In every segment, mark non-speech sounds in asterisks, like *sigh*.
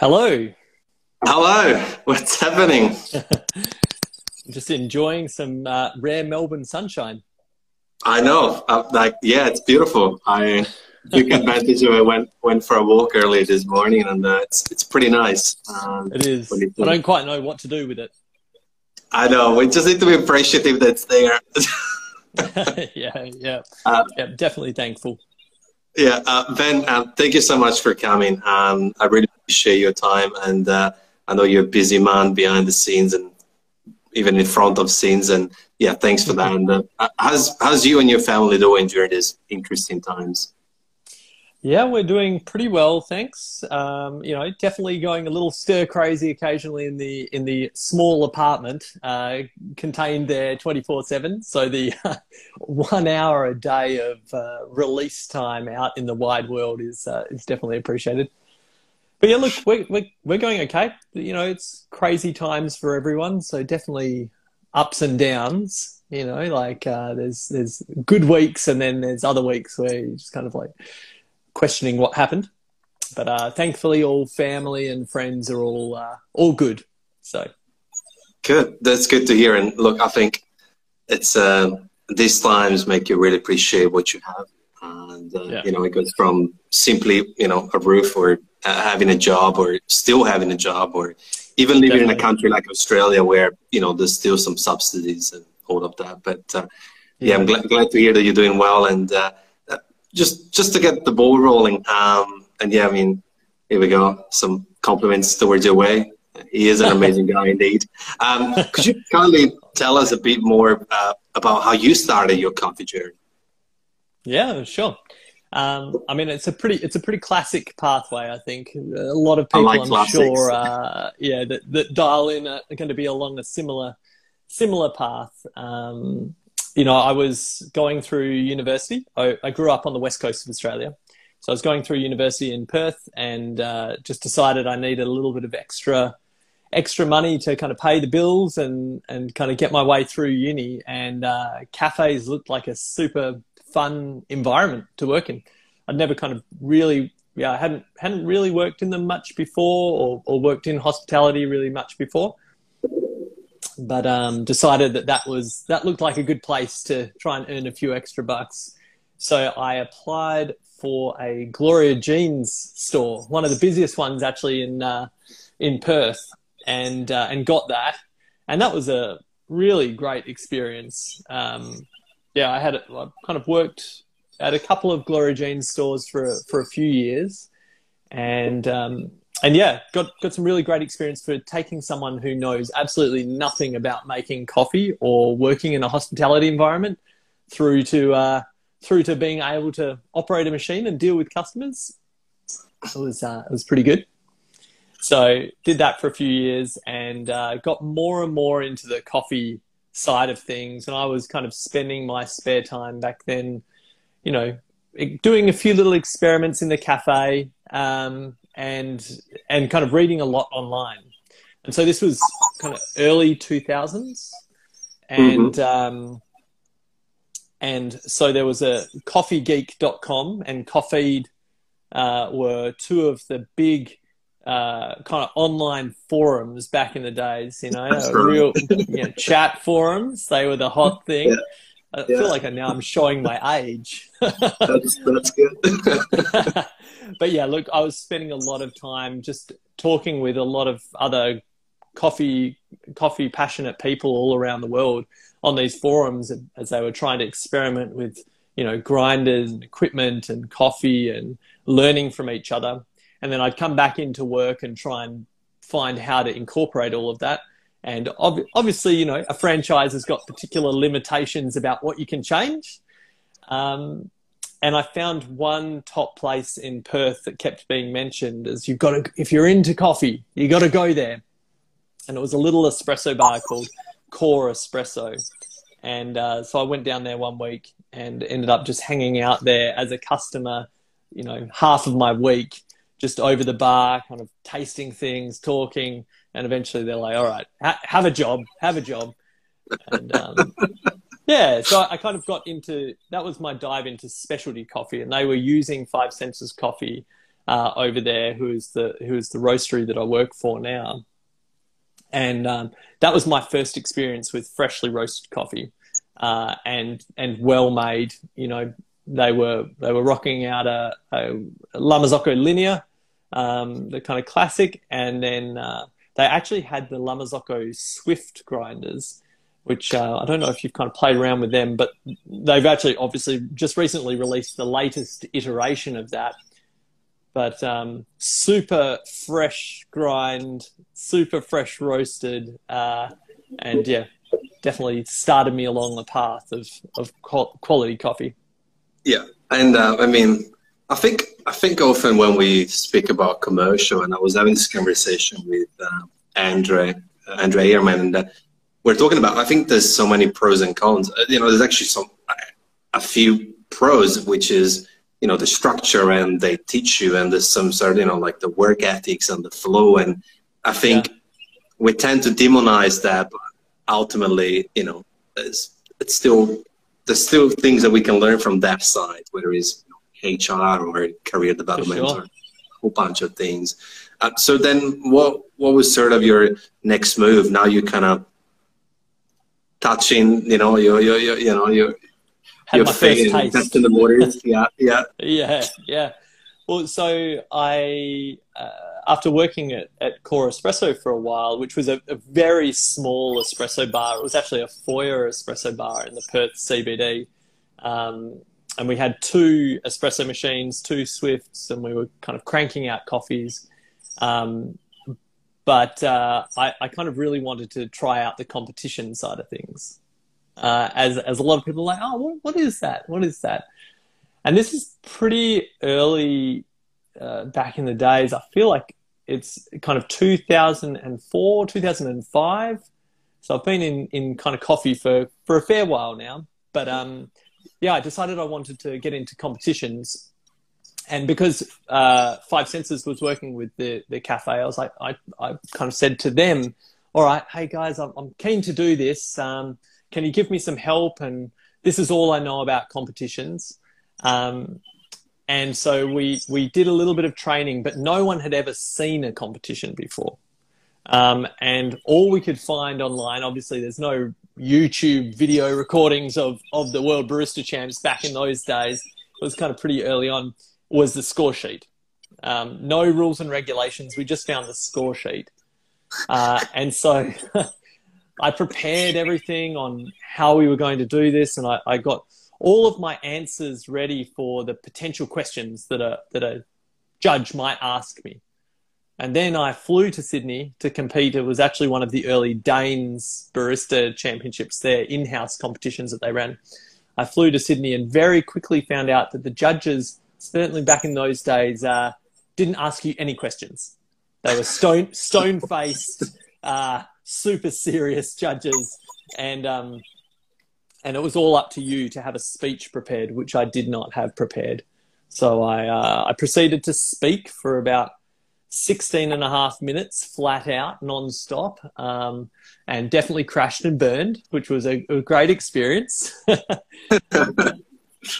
Hello. Hello. What's happening? *laughs* Just enjoying some uh, rare Melbourne sunshine. I know. I'm like, yeah, it's beautiful. I took *laughs* advantage of it. Went went for a walk early this morning, and uh, it's it's pretty nice. Um, it is. I don't quite know what to do with it. I know. We just need to be appreciative that it's there. *laughs* yeah, yeah, uh, yeah. Definitely thankful. Yeah, uh, Ben, uh, thank you so much for coming. Um, I really appreciate your time, and uh, I know you're a busy man behind the scenes and even in front of scenes. And yeah, thanks for that. And uh, how's how's you and your family doing during these interesting times? Yeah, we're doing pretty well, thanks. Um, you know, definitely going a little stir crazy occasionally in the in the small apartment, uh, contained there twenty four seven. So the *laughs* one hour a day of uh, release time out in the wide world is uh, is definitely appreciated. But yeah, look, we're, we're we're going okay. You know, it's crazy times for everyone, so definitely ups and downs. You know, like uh, there's there's good weeks, and then there's other weeks where you're just kind of like questioning what happened. But uh, thankfully, all family and friends are all uh, all good. So good. That's good to hear. And look, I think it's uh, these times make you really appreciate what you have. And uh, yeah. you know, it goes from simply you know a roof or uh, having a job or still having a job or even living Definitely. in a country like Australia where you know there's still some subsidies and all of that. But uh, yeah, I'm glad, glad to hear that you're doing well and just just to get the ball rolling. Um, and yeah, I mean, here we go. Some compliments towards your way. He is an amazing guy *laughs* indeed. Um, could you kindly tell us a bit more uh, about how you started your coffee journey? Yeah, sure. Um, I mean, it's a pretty it's a pretty classic pathway. I think a lot of people, like I'm classics. sure, uh, yeah, that, that dial in are going to be along a similar similar path. Um, you know, I was going through university. I, I, grew up on the west coast of Australia. So I was going through university in Perth and uh, just decided I needed a little bit of extra extra money to kind of pay the bills and, and kind of get my way through uni. And uh, cafes looked like a super fun environment to work in. I'd never kind of really, yeah, I hadn't, hadn't really worked in them much before or, or worked in hospitality really much before but um, decided that that was that looked like a good place to try and earn a few extra bucks. So I applied for a Gloria Jean's store, one of the busiest ones actually in uh, in Perth, and uh, and got that, and that was a really great experience. Um, yeah, I had I kind of worked at a couple of Gloria Jean's stores for for a few years, and um, and yeah, got got some really great experience for taking someone who knows absolutely nothing about making coffee or working in a hospitality environment through to uh, through to being able to operate a machine and deal with customers. It was uh, it was pretty good. So did that for a few years and uh, got more and more into the coffee side of things. And I was kind of spending my spare time back then, you know, doing a few little experiments in the cafe. Um, and and kind of reading a lot online. And so this was kind of early 2000s, and mm-hmm. um, and so there was a CoffeeGeek.com and Coffeed uh, were two of the big uh, kind of online forums back in the days. You know, real you know, chat forums. They were the hot thing. Yeah. I yeah. feel like I, now I'm showing my age. that's, that's good. *laughs* but yeah, look, I was spending a lot of time just talking with a lot of other coffee coffee passionate people all around the world on these forums as they were trying to experiment with you know grinders and equipment and coffee and learning from each other and then i'd come back into work and try and find how to incorporate all of that and ob- obviously you know a franchise has got particular limitations about what you can change um, and I found one top place in Perth that kept being mentioned as you've got to, if you're into coffee, you've got to go there. And it was a little espresso bar called Core Espresso. And uh, so I went down there one week and ended up just hanging out there as a customer, you know, half of my week, just over the bar, kind of tasting things, talking. And eventually they're like, all right, ha- have a job, have a job. And um, *laughs* yeah, so I kind of got into that was my dive into specialty coffee, and they were using Five Senses coffee uh, over there, who is the who is the roastery that I work for now, and um, that was my first experience with freshly roasted coffee, uh, and and well made. You know, they were they were rocking out a, a La Marzocco Linea, um, the kind of classic, and then uh, they actually had the La Marzocco Swift grinders, which uh, I don't know if you've kind of played around with them, but they've actually obviously just recently released the latest iteration of that. But um, super fresh grind, super fresh roasted, uh, and yeah, definitely started me along the path of, of quality coffee. Yeah, and uh, I mean, I think I think often when we speak about commercial, and I was having this conversation with uh, Andre uh, Andre Ehrman, and uh, we're talking about. I think there's so many pros and cons. Uh, you know, there's actually some a few pros, which is you know the structure, and they teach you, and there's some sort of you know like the work ethics and the flow, and I think yeah. we tend to demonize that, but ultimately, you know, it's, it's still there's still things that we can learn from that side, whether it's HR or career development sure. or a whole bunch of things. Uh, so then, what what was sort of your next move? Now you kind of touching, you know, you you you, you know you your feet testing the waters. *laughs* yeah, yeah, yeah, yeah. Well, so I. Uh, after working at, at Core Espresso for a while, which was a, a, very small espresso bar, it was actually a foyer espresso bar in the Perth CBD. Um, and we had two espresso machines, two Swifts, and we were kind of cranking out coffees. Um, but uh, I, I, kind of really wanted to try out the competition side of things. Uh, as, as a lot of people are like, oh, what, what is that? What is that? And this is pretty early uh, back in the days. I feel like it's kind of 2004, 2005. So I've been in, in kind of coffee for, for a fair while now. But um, yeah, I decided I wanted to get into competitions. And because uh, Five Senses was working with the, the cafe, I was like, I, I kind of said to them, all right, hey guys, I'm, I'm keen to do this. Um, can you give me some help? And this is all I know about competitions. Um, and so we we did a little bit of training, but no one had ever seen a competition before. Um, and all we could find online, obviously, there's no YouTube video recordings of of the World Barista Champs back in those days. It was kind of pretty early on. Was the score sheet? Um, no rules and regulations. We just found the score sheet, uh, and so *laughs* I prepared everything on how we were going to do this, and I, I got all of my answers ready for the potential questions that a that a judge might ask me. And then I flew to Sydney to compete. It was actually one of the early Danes Barista Championships, their in-house competitions that they ran. I flew to Sydney and very quickly found out that the judges, certainly back in those days, uh, didn't ask you any questions. They were stone *laughs* stone faced, uh, super serious judges, and um, and it was all up to you to have a speech prepared, which I did not have prepared. So I, uh, I proceeded to speak for about 16 and a half minutes flat out, non-stop, um, and definitely crashed and burned, which was a, a great experience. *laughs*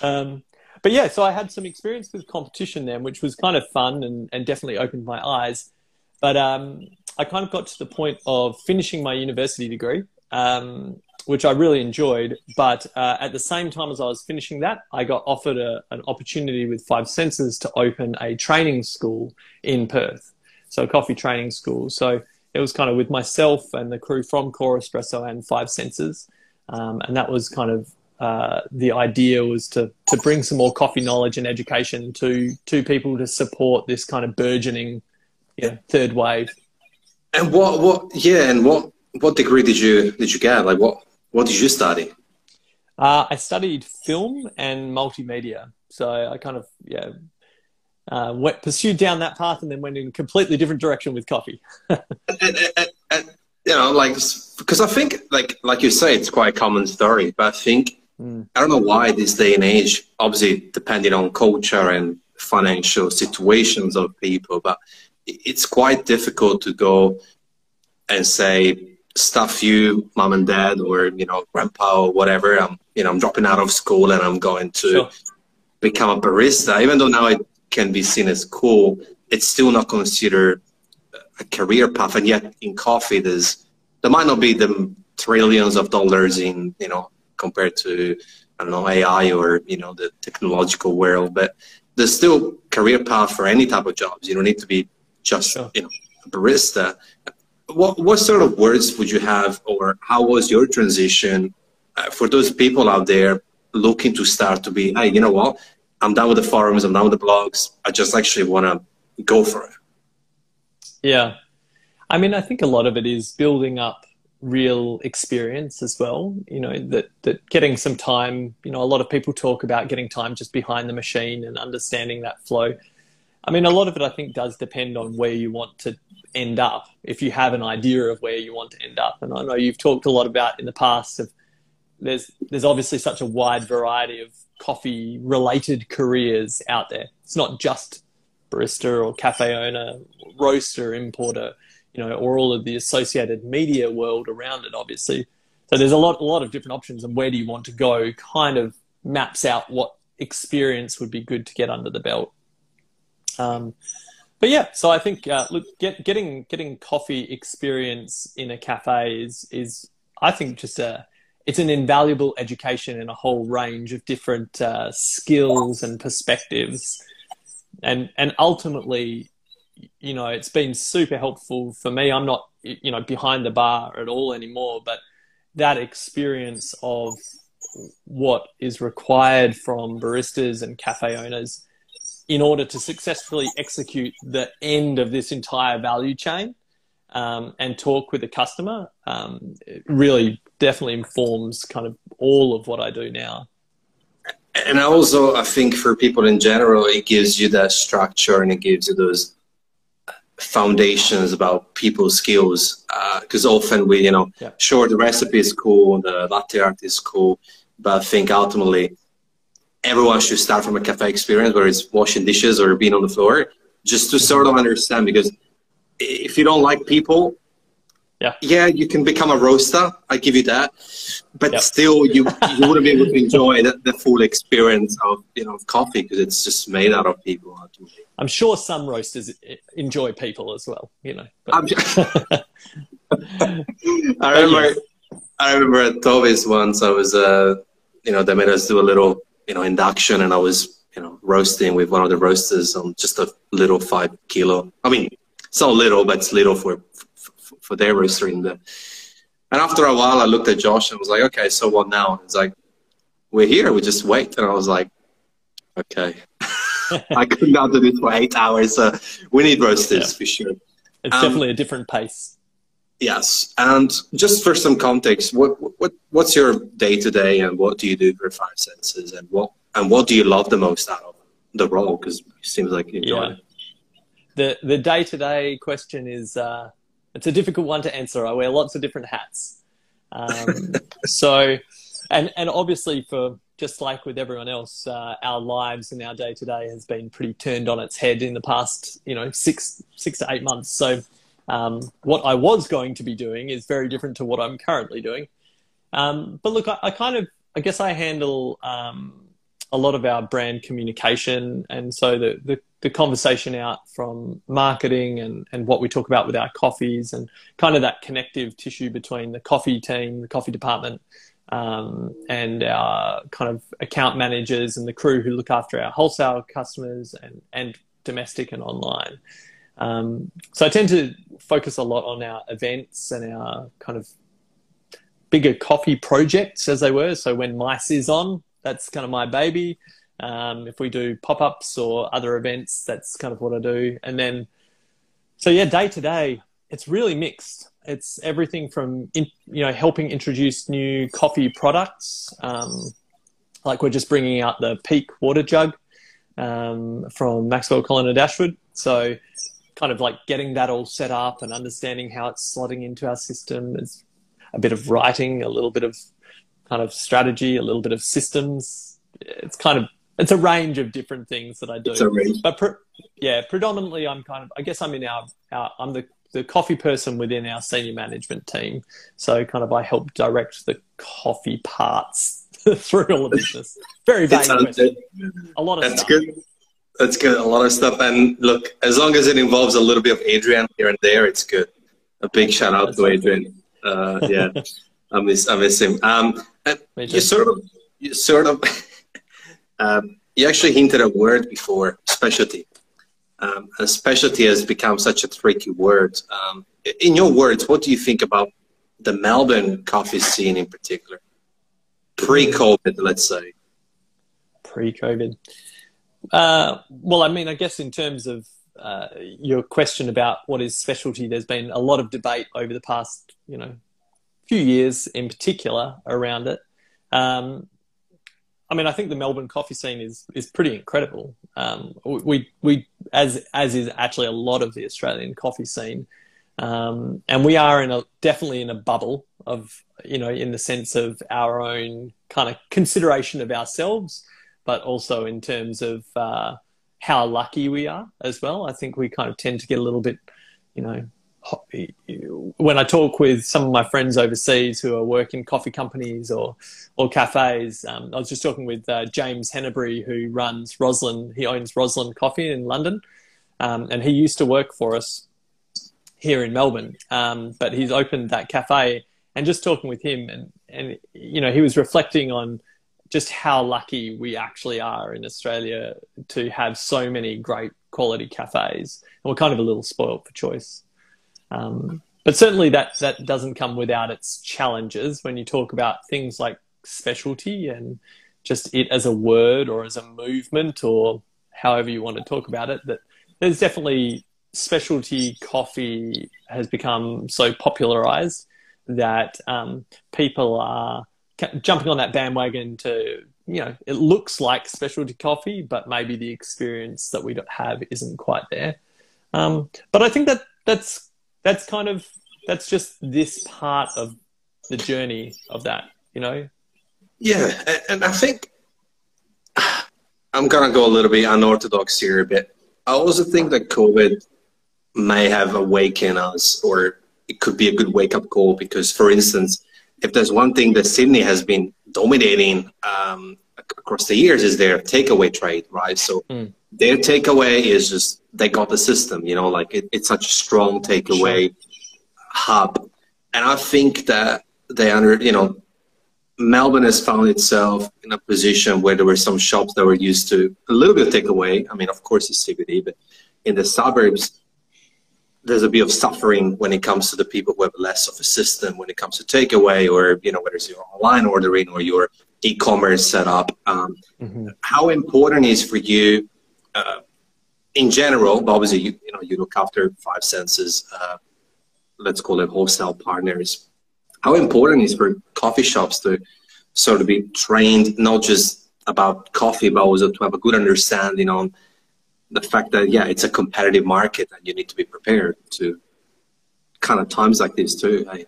um, but yeah, so I had some experience with competition then, which was kind of fun and, and definitely opened my eyes. But um, I kind of got to the point of finishing my university degree. Um, which I really enjoyed. But uh, at the same time as I was finishing that, I got offered a, an opportunity with Five Senses to open a training school in Perth, so a coffee training school. So it was kind of with myself and the crew from Core Espresso and Five Senses, um, and that was kind of uh, the idea was to to bring some more coffee knowledge and education to to people to support this kind of burgeoning, you know, third wave. And what what yeah, and what what degree did you did you get? Like what what did you study? Uh, I studied film and multimedia. So I kind of yeah uh, went pursued down that path and then went in a completely different direction with coffee. *laughs* and, and, and, you know, like because I think like like you say, it's quite a common story. But I think mm. I don't know why this day and age, obviously depending on culture and financial situations of people, but it's quite difficult to go and say stuff you, mom and dad, or you know, grandpa or whatever. I'm, you know, I'm dropping out of school and I'm going to sure. become a barista. Even though now it can be seen as cool, it's still not considered a career path. And yet in coffee, there's there might not be the trillions of dollars in you know compared to I don't know AI or you know the technological world, but there's still career path for any type of jobs. You don't need to be just sure. you know a barista. What what sort of words would you have, or how was your transition uh, for those people out there looking to start to be, hey, you know what? I'm done with the forums. I'm done with the blogs. I just actually want to go for it. Yeah, I mean, I think a lot of it is building up real experience as well. You know, that, that getting some time, you know, a lot of people talk about getting time just behind the machine and understanding that flow. I mean, a lot of it I think does depend on where you want to end up, if you have an idea of where you want to end up. And I know you've talked a lot about in the past of there's there's obviously such a wide variety of coffee related careers out there. It's not just barista or cafe owner, roaster, importer you know, or all of the associated media world around it, obviously. So there's a lot, a lot of different options, and where do you want to go? Kind of maps out what experience would be good to get under the belt. Um, but yeah, so I think uh, look, get, getting getting coffee experience in a cafe is is I think just a it's an invaluable education in a whole range of different uh, skills and perspectives, and and ultimately you know, it's been super helpful for me. I'm not, you know, behind the bar at all anymore, but that experience of what is required from baristas and cafe owners in order to successfully execute the end of this entire value chain um, and talk with the customer um, really definitely informs kind of all of what I do now. And also, I think for people in general, it gives you that structure and it gives you those foundations about people's skills because uh, often we you know yeah. sure the recipe is cool the latte art is cool but i think ultimately everyone should start from a cafe experience where it's washing dishes or being on the floor just to sort of understand because if you don't like people yeah. yeah you can become a roaster i give you that but still you you wouldn't be able to enjoy the, the full experience of you know of coffee because it's just made out of people ultimately. i'm sure some roasters enjoy people as well you know *laughs* i remember i remember at toby's once i was uh you know they made us do a little you know induction and i was you know roasting with one of the roasters on just a little five kilo i mean it's not little but it's little for for their roaster in the and after a while, I looked at Josh and was like, okay, so what now? It's like, we're here, we just wait. And I was like, okay. *laughs* I could not do this for eight hours. So we need roasters yeah. for sure. It's um, definitely a different pace. Yes. And just for some context, what, what what's your day to day and what do you do for five senses and what and what do you love the most out of the role? Because it seems like you enjoy yeah. it. The the day to day question is uh, it's a difficult one to answer. I wear lots of different hats. Um, *laughs* so, and, and obviously for just like with everyone else, uh, our lives and our day to day has been pretty turned on its head in the past, you know, six, six to eight months. So, um, what I was going to be doing is very different to what I'm currently doing. Um, but look, I, I, kind of, I guess I handle um, a lot of our brand communication, and so the, the the conversation out from marketing and, and what we talk about with our coffees and kind of that connective tissue between the coffee team, the coffee department, um, and our kind of account managers and the crew who look after our wholesale customers and, and domestic and online. Um, so I tend to focus a lot on our events and our kind of bigger coffee projects, as they were. So when MICE is on, that's kind of my baby. Um, if we do pop ups or other events, that's kind of what I do. And then, so yeah, day to day, it's really mixed. It's everything from in, you know helping introduce new coffee products, um, like we're just bringing out the Peak water jug um, from Maxwell Colonna-Dashwood. So kind of like getting that all set up and understanding how it's slotting into our system. It's a bit of writing, a little bit of kind of strategy, a little bit of systems. It's kind of it's a range of different things that I do. But pre- yeah, predominantly I'm kind of I guess I'm in our, our I'm the the coffee person within our senior management team. So kind of I help direct the coffee parts *laughs* through all of business. Very vague. A lot of That's stuff. good. That's good. A lot of stuff. And look, as long as it involves a little bit of Adrian here and there, it's good. A big shout out to Adrian. Uh, yeah, *laughs* I miss I miss him. Um, you sort of you sort of *laughs* um, you actually hinted a word before specialty. Um, and specialty has become such a tricky word. Um, in your words, what do you think about the Melbourne coffee scene in particular? Pre-COVID, let's say. Pre-COVID. Uh, well, I mean, I guess in terms of uh, your question about what is specialty, there's been a lot of debate over the past, you know, few years in particular around it. Um, I mean, I think the Melbourne coffee scene is is pretty incredible. Um, we we as as is actually a lot of the Australian coffee scene, um, and we are in a definitely in a bubble of you know in the sense of our own kind of consideration of ourselves but also in terms of uh, how lucky we are as well. I think we kind of tend to get a little bit, you know, when I talk with some of my friends overseas who are working coffee companies or or cafes, um, I was just talking with uh, James Hennebry who runs Rosslyn. He owns Rosslyn Coffee in London, um, and he used to work for us here in Melbourne. Um, but he's opened that cafe, and just talking with him, and and you know he was reflecting on just how lucky we actually are in Australia to have so many great quality cafes. And we're kind of a little spoiled for choice. Um, but certainly that, that doesn't come without its challenges when you talk about things like specialty and just it as a word or as a movement or however you want to talk about it. That there's definitely specialty coffee has become so popularized that um, people are jumping on that bandwagon to you know it looks like specialty coffee but maybe the experience that we have isn't quite there. Um, but i think that that's that's kind of that's just this part of the journey of that you know? Yeah and i think i'm gonna go a little bit unorthodox here a bit. I also think that covid may have awakened us or it could be a good wake-up call because for instance if there's one thing that Sydney has been dominating um, across the years is their takeaway trade, right? So mm. their takeaway is just they got the system, you know, like it, it's such a strong takeaway hub, and I think that they under, you know, Melbourne has found itself in a position where there were some shops that were used to a little bit of takeaway. I mean, of course, it's CBD, but in the suburbs, there's a bit of suffering when it comes to the people who have less of a system when it comes to takeaway or you know whether it's your online ordering or your e-commerce setup um, mm-hmm. how important is for you uh, in general but obviously you, you know you look after five senses uh, let's call it wholesale partners how important is for coffee shops to sort of be trained not just about coffee but also to have a good understanding on the fact that yeah, it's a competitive market and you need to be prepared to kind of times like this too. Hey?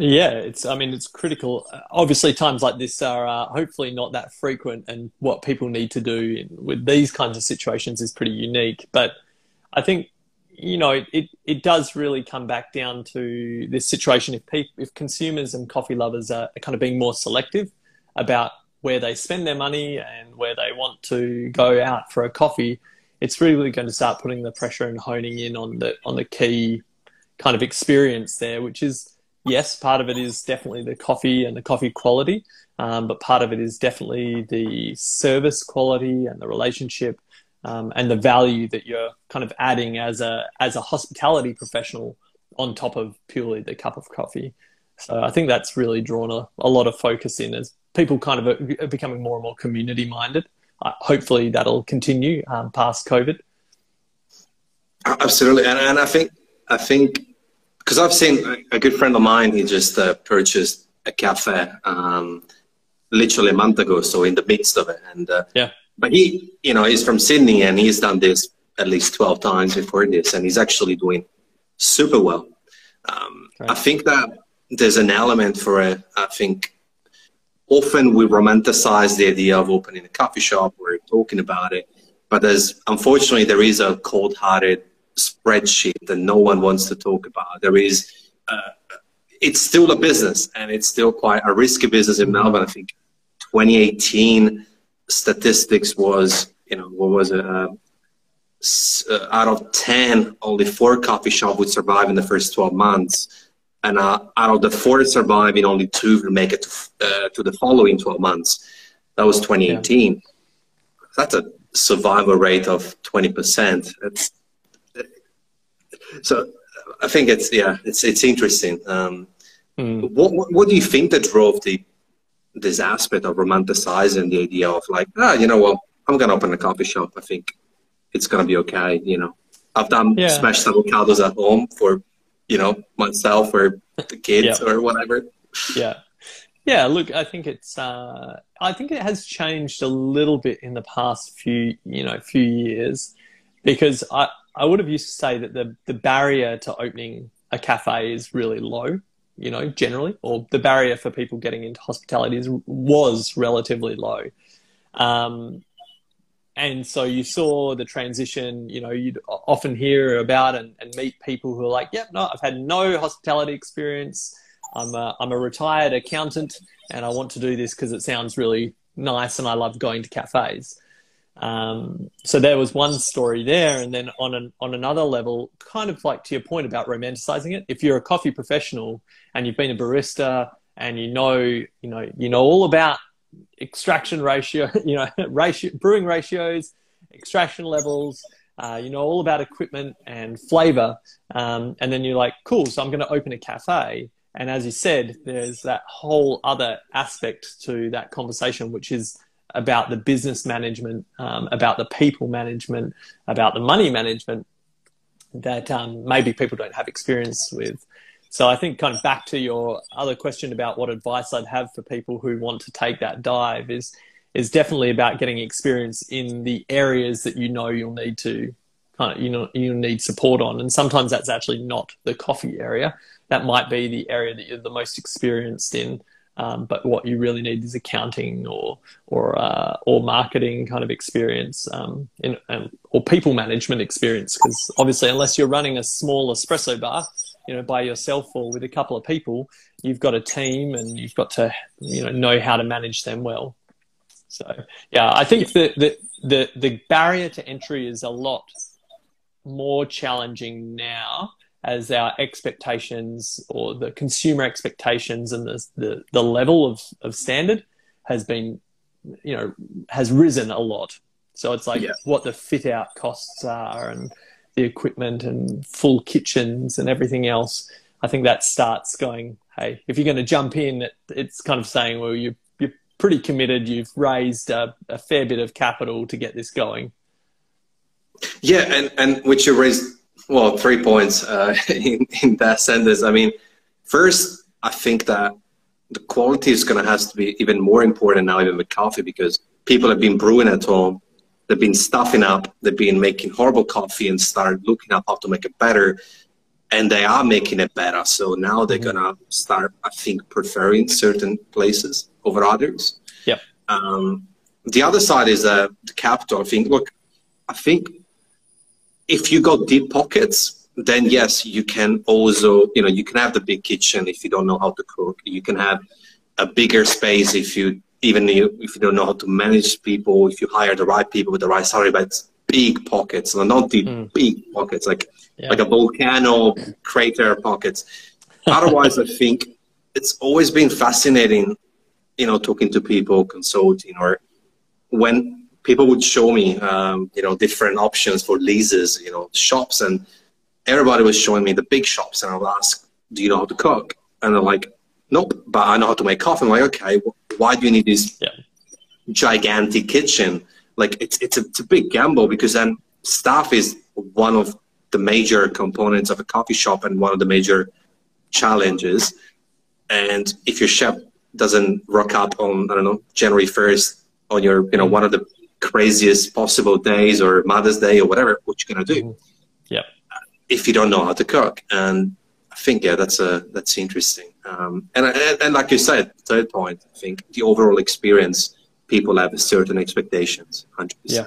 Yeah, it's. I mean, it's critical. Obviously, times like this are uh, hopefully not that frequent, and what people need to do in, with these kinds of situations is pretty unique. But I think you know it it does really come back down to this situation. If people, if consumers and coffee lovers are kind of being more selective about where they spend their money and where they want to go out for a coffee, it's really going to start putting the pressure and honing in on the on the key kind of experience there, which is yes, part of it is definitely the coffee and the coffee quality, um, but part of it is definitely the service quality and the relationship um, and the value that you're kind of adding as a as a hospitality professional on top of purely the cup of coffee. So I think that's really drawn a, a lot of focus in as people kind of are becoming more and more community minded hopefully that'll continue um, past COVID. Absolutely, and, and I think I think because I've seen a good friend of mine. He just uh, purchased a cafe um, literally a month ago, so in the midst of it, and uh, yeah. But he, you know, he's from Sydney, and he's done this at least twelve times before this, and he's actually doing super well. Um, right. I think that there's an element for it. I think often we romanticize the idea of opening a coffee shop or talking about it, but there's unfortunately there is a cold-hearted spreadsheet that no one wants to talk about. There is, uh, it's still a business and it's still quite a risky business in Melbourne. I think 2018 statistics was, you know, what was it? Uh, uh, out of 10, only four coffee shops would survive in the first 12 months. And uh, out of the four surviving, only two will make it to, uh, to the following 12 months. That was 2018. Yeah. That's a survival rate of 20%. It's, so I think it's, yeah, it's, it's interesting. Um, mm. what, what, do you think that drove the, this aspect of romanticizing the idea of like, ah, you know what, I'm going to open a coffee shop. I think it's going to be okay. You know, I've done yeah. smashed avocados at home for, you know, myself or the kids yeah. or whatever. Yeah. Yeah. Look, I think it's, uh, I think it has changed a little bit in the past few, you know, few years because I, I would have used to say that the, the barrier to opening a cafe is really low, you know, generally, or the barrier for people getting into hospitality is, was relatively low. Um, and so you saw the transition you know you'd often hear about and, and meet people who are like yep no i've had no hospitality experience. I'm a, I'm a retired accountant and i want to do this because it sounds really nice and i love going to cafes. Um, so there was one story there and then on an, on another level kind of like to your point about romanticizing it if you're a coffee professional and you've been a barista and you know you know you know all about extraction ratio, *laughs* you know, ratio, brewing ratios, extraction levels, uh, you know, all about equipment and flavor. Um, and then you're like, cool, so I'm going to open a cafe. And as you said, there's that whole other aspect to that conversation, which is about the business management, um, about the people management, about the money management that um, maybe people don't have experience with. So I think kind of back to your other question about what advice I'd have for people who want to take that dive is is definitely about getting experience in the areas that you know you'll need to kind of you know you need support on. And sometimes that's actually not the coffee area. That might be the area that you're the most experienced in um, but what you really need is accounting or or uh, or marketing kind of experience um, in, um, or people management experience. Because obviously unless you're running a small espresso bar you know by yourself or with a couple of people you've got a team and you've got to you know know how to manage them well so yeah i think that the, the the barrier to entry is a lot more challenging now as our expectations or the consumer expectations and the the, the level of, of standard has been you know has risen a lot so it's like yeah. what the fit out costs are and the equipment and full kitchens and everything else, I think that starts going, hey, if you're going to jump in, it's kind of saying, well, you, you're pretty committed. You've raised a, a fair bit of capital to get this going. Yeah, and, and which you raised, well, three points uh, *laughs* in, in that sentence. I mean, first, I think that the quality is going to have to be even more important now, even with coffee, because people have been brewing at home They've been stuffing up. They've been making horrible coffee and started looking up how to make it better. And they are making it better. So now they're mm-hmm. gonna start, I think, preferring certain places over others. Yeah. Um, the other side is uh, the capital. I think. Look, I think if you got deep pockets, then yes, you can also, you know, you can have the big kitchen if you don't know how to cook. You can have a bigger space if you even if you don't know how to manage people, if you hire the right people with the right salary, but it's big pockets, and not the mm. big pockets, like yeah. like a volcano crater pockets. Otherwise, I think it's always been fascinating, you know, talking to people, consulting, or when people would show me, um, you know, different options for leases, you know, shops, and everybody was showing me the big shops, and I would ask, "Do you know how to cook?" And they're like, nope, but I know how to make coffee. I'm like, okay, why do you need this yeah. gigantic kitchen? Like, it's, it's, a, it's a big gamble because then staff is one of the major components of a coffee shop and one of the major challenges. And if your chef doesn't rock up on, I don't know, January 1st on your, you know, one of the craziest possible days or Mother's Day or whatever, what you gonna do? Mm-hmm. Yeah. If you don't know how to cook. And think, yeah, that's a, that's interesting. Um, and, and, and like you said, third point, I think the overall experience, people have certain expectations, 100%. Yeah.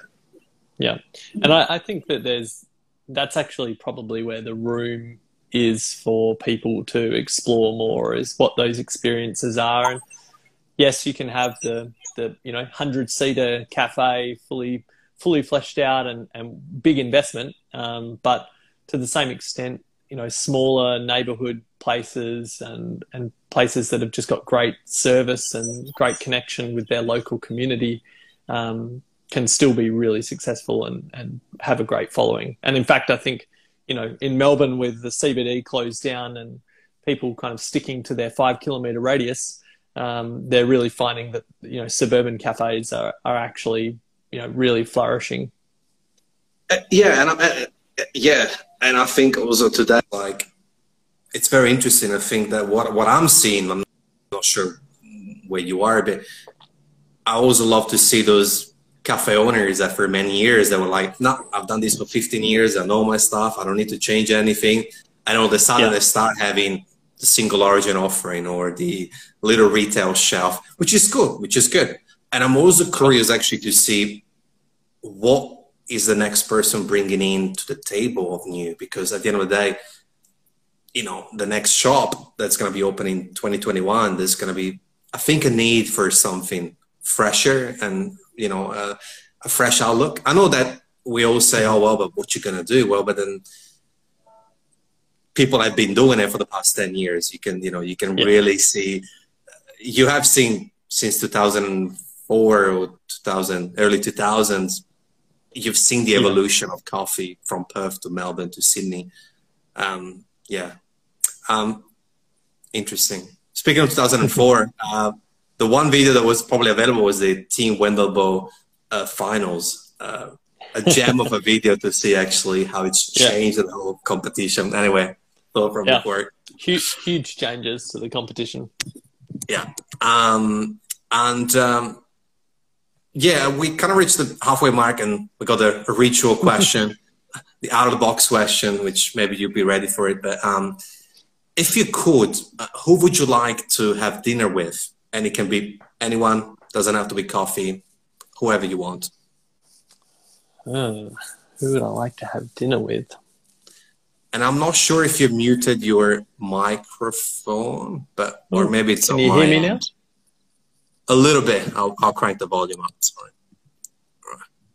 Yeah. And I, I think that there's, that's actually probably where the room is for people to explore more is what those experiences are. And yes, you can have the, the, you know, hundred seater cafe fully, fully fleshed out and, and big investment. Um, but to the same extent, you know, smaller neighborhood places and, and places that have just got great service and great connection with their local community um, can still be really successful and, and have a great following. And in fact, I think, you know, in Melbourne with the CBD closed down and people kind of sticking to their five kilometer radius, um, they're really finding that, you know, suburban cafes are, are actually, you know, really flourishing. Uh, yeah. And uh, yeah. And I think also today, like, it's very interesting. I think that what, what I'm seeing, I'm not sure where you are, but I also love to see those cafe owners that for many years they were like, no, I've done this for 15 years. I know my stuff. I don't need to change anything. And all of a sudden yeah. they start having the single origin offering or the little retail shelf, which is good, which is good. And I'm also curious actually to see what is the next person bringing in to the table of new, because at the end of the day, you know, the next shop that's going to be opening 2021, there's going to be, I think, a need for something fresher and you know uh, a fresh outlook. I know that we all say, "Oh well, but what you gonna do?" Well, but then people have been doing it for the past ten years. You can you know you can yeah. really see. You have seen since 2004 or 2000 early 2000s. You've seen the evolution yeah. of coffee from Perth to Melbourne to Sydney. Um, yeah, um, interesting. Speaking of 2004. *laughs* uh, the one video that was probably available was the Tim Wendelboe uh, finals. Uh, a gem of a *laughs* video to see actually how it's changed yeah. the whole competition. Anyway, thought from yeah. work. Huge, huge changes to the competition. Yeah. Um, and um, yeah, we kind of reached the halfway mark and we got a, a ritual *laughs* question, the out of the box question, which maybe you'd be ready for it. But um, if you could, uh, who would you like to have dinner with? and it can be anyone. Doesn't have to be coffee. Whoever you want. Uh, who would I like to have dinner with? And I'm not sure if you muted your microphone, but or maybe it's can you hear me now? A little bit. I'll, I'll crank the volume up. It's fine.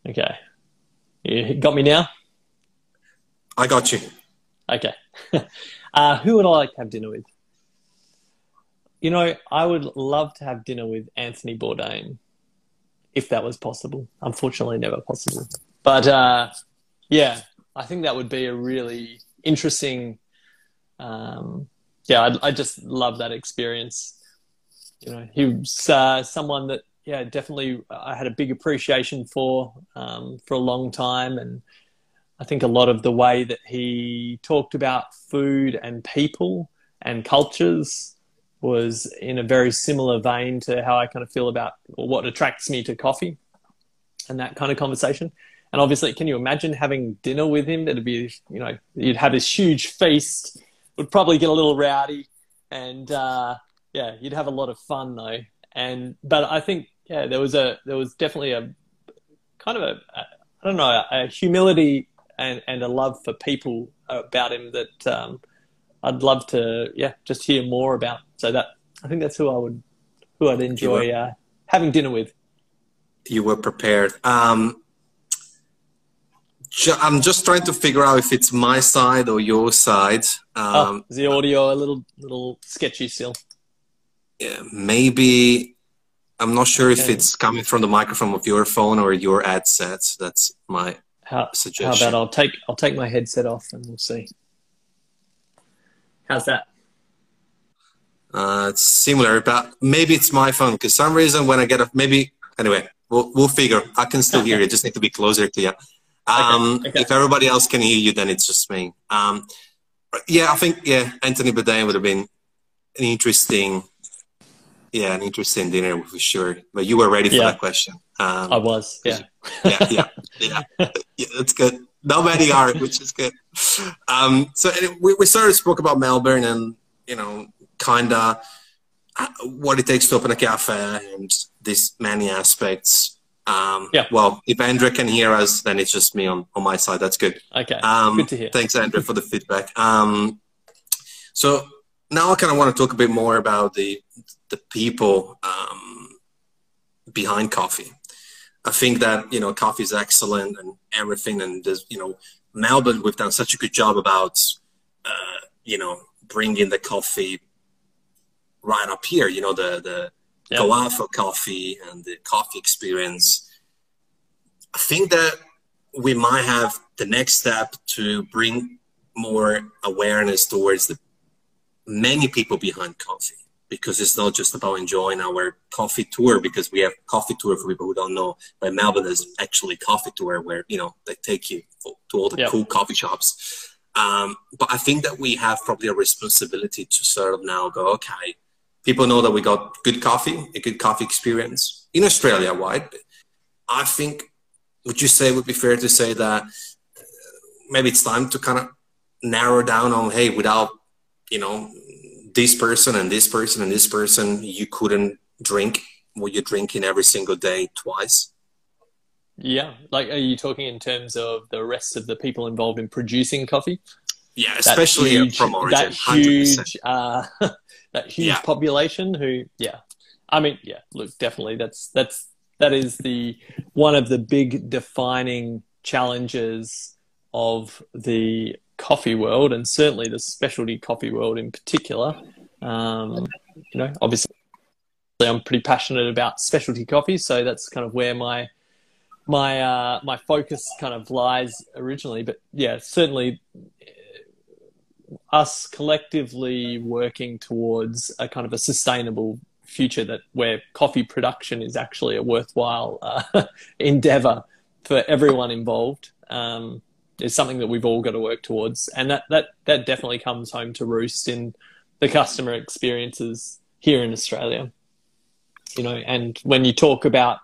Right. Okay. You got me now? I got you. Okay. *laughs* uh, who would I like to have dinner with? You know, I would love to have dinner with Anthony Bourdain if that was possible. Unfortunately, never possible. But uh, yeah, I think that would be a really interesting. Um, yeah, I'd, I just love that experience. You know, he was uh, someone that yeah, definitely I had a big appreciation for um, for a long time, and I think a lot of the way that he talked about food and people and cultures was in a very similar vein to how I kind of feel about or what attracts me to coffee and that kind of conversation. And obviously, can you imagine having dinner with him? That'd be, you know, you'd have this huge feast, would probably get a little rowdy, and uh, yeah, you'd have a lot of fun though. And but I think yeah, there was a there was definitely a kind of a a I don't know a, humility and and a love for people about him that um, I'd love to yeah just hear more about. So that I think that's who I would who I'd enjoy were, uh, having dinner with. You were prepared. Um, ju- I'm just trying to figure out if it's my side or your side. Oh, um, oh, is the audio a little little sketchy still? Yeah, maybe. I'm not sure okay. if it's coming from the microphone of your phone or your headset. That's my how, suggestion. How about I'll take I'll take my headset off and we'll see. How's that? Uh, it's similar, but maybe it's my phone because some reason when I get up, maybe anyway, we'll we'll figure. I can still hear you. Just need to be closer to you. Um, okay. Okay. If everybody else can hear you, then it's just me. Um, yeah, I think yeah, Anthony Bourdain would have been an interesting, yeah, an interesting dinner for sure. But you were ready for yeah. that question. Um, I was. Yeah. yeah, yeah, *laughs* yeah, yeah. That's good. Nobody are, which is good. Um, so we, we sort of spoke about Melbourne and, you know, kind of uh, what it takes to open a cafe and these many aspects. Um, yeah. Well, if Andrea can hear us, then it's just me on, on my side. That's good. Okay. Um, good to hear. Thanks, Andrea, for the feedback. Um, so now I kind of want to talk a bit more about the the people um, behind coffee. I think that you know coffee is excellent and everything, and there's you know Melbourne we've done such a good job about uh, you know bringing the coffee right up here. You know the the yep. go out for coffee and the coffee experience. I think that we might have the next step to bring more awareness towards the many people behind coffee because it's not just about enjoying our coffee tour because we have coffee tour for people who don't know. But melbourne is actually coffee tour where you know they take you to all the yep. cool coffee shops. Um, but i think that we have probably a responsibility to sort of now go okay people know that we got good coffee a good coffee experience in australia wide. I think would you say would be fair to say that maybe it's time to kind of narrow down on hey without you know this person and this person and this person you couldn't drink. What you're drinking every single day twice? Yeah. Like are you talking in terms of the rest of the people involved in producing coffee? Yeah especially huge, from origin that huge uh, *laughs* that huge yeah. population who yeah. I mean yeah look definitely that's that's that is the one of the big defining challenges of the coffee world and certainly the specialty coffee world in particular. Um, you know, obviously, I'm pretty passionate about specialty coffee, so that's kind of where my my uh, my focus kind of lies originally. But yeah, certainly uh, us collectively working towards a kind of a sustainable future that where coffee production is actually a worthwhile uh, *laughs* endeavor for everyone involved. Um, is something that we've all got to work towards, and that that that definitely comes home to roost in the customer experiences here in Australia. You know, and when you talk about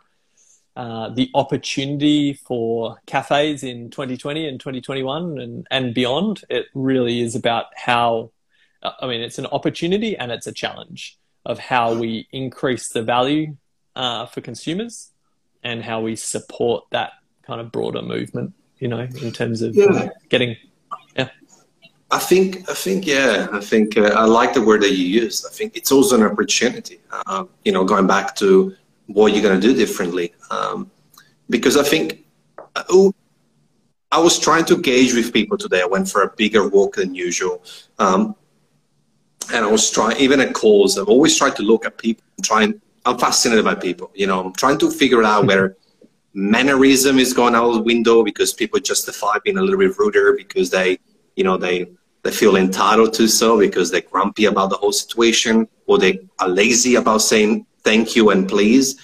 uh, the opportunity for cafes in 2020 and 2021 and, and beyond, it really is about how, I mean, it's an opportunity and it's a challenge of how we increase the value uh, for consumers and how we support that kind of broader movement you know, in terms of yeah. getting, yeah. I think, I think, yeah, I think uh, I like the word that you used. I think it's also an opportunity. Uh, you know, going back to what you're going to do differently, um, because I think. Uh, I was trying to gauge with people today. I went for a bigger walk than usual. Um, and I was trying, even at calls, I've always tried to look at people and try and, I'm fascinated by people. You know, I'm trying to figure out *laughs* where mannerism is going out the window because people justify being a little bit ruder because they, you know, they they feel entitled to so because they're grumpy about the whole situation or they are lazy about saying thank you and please.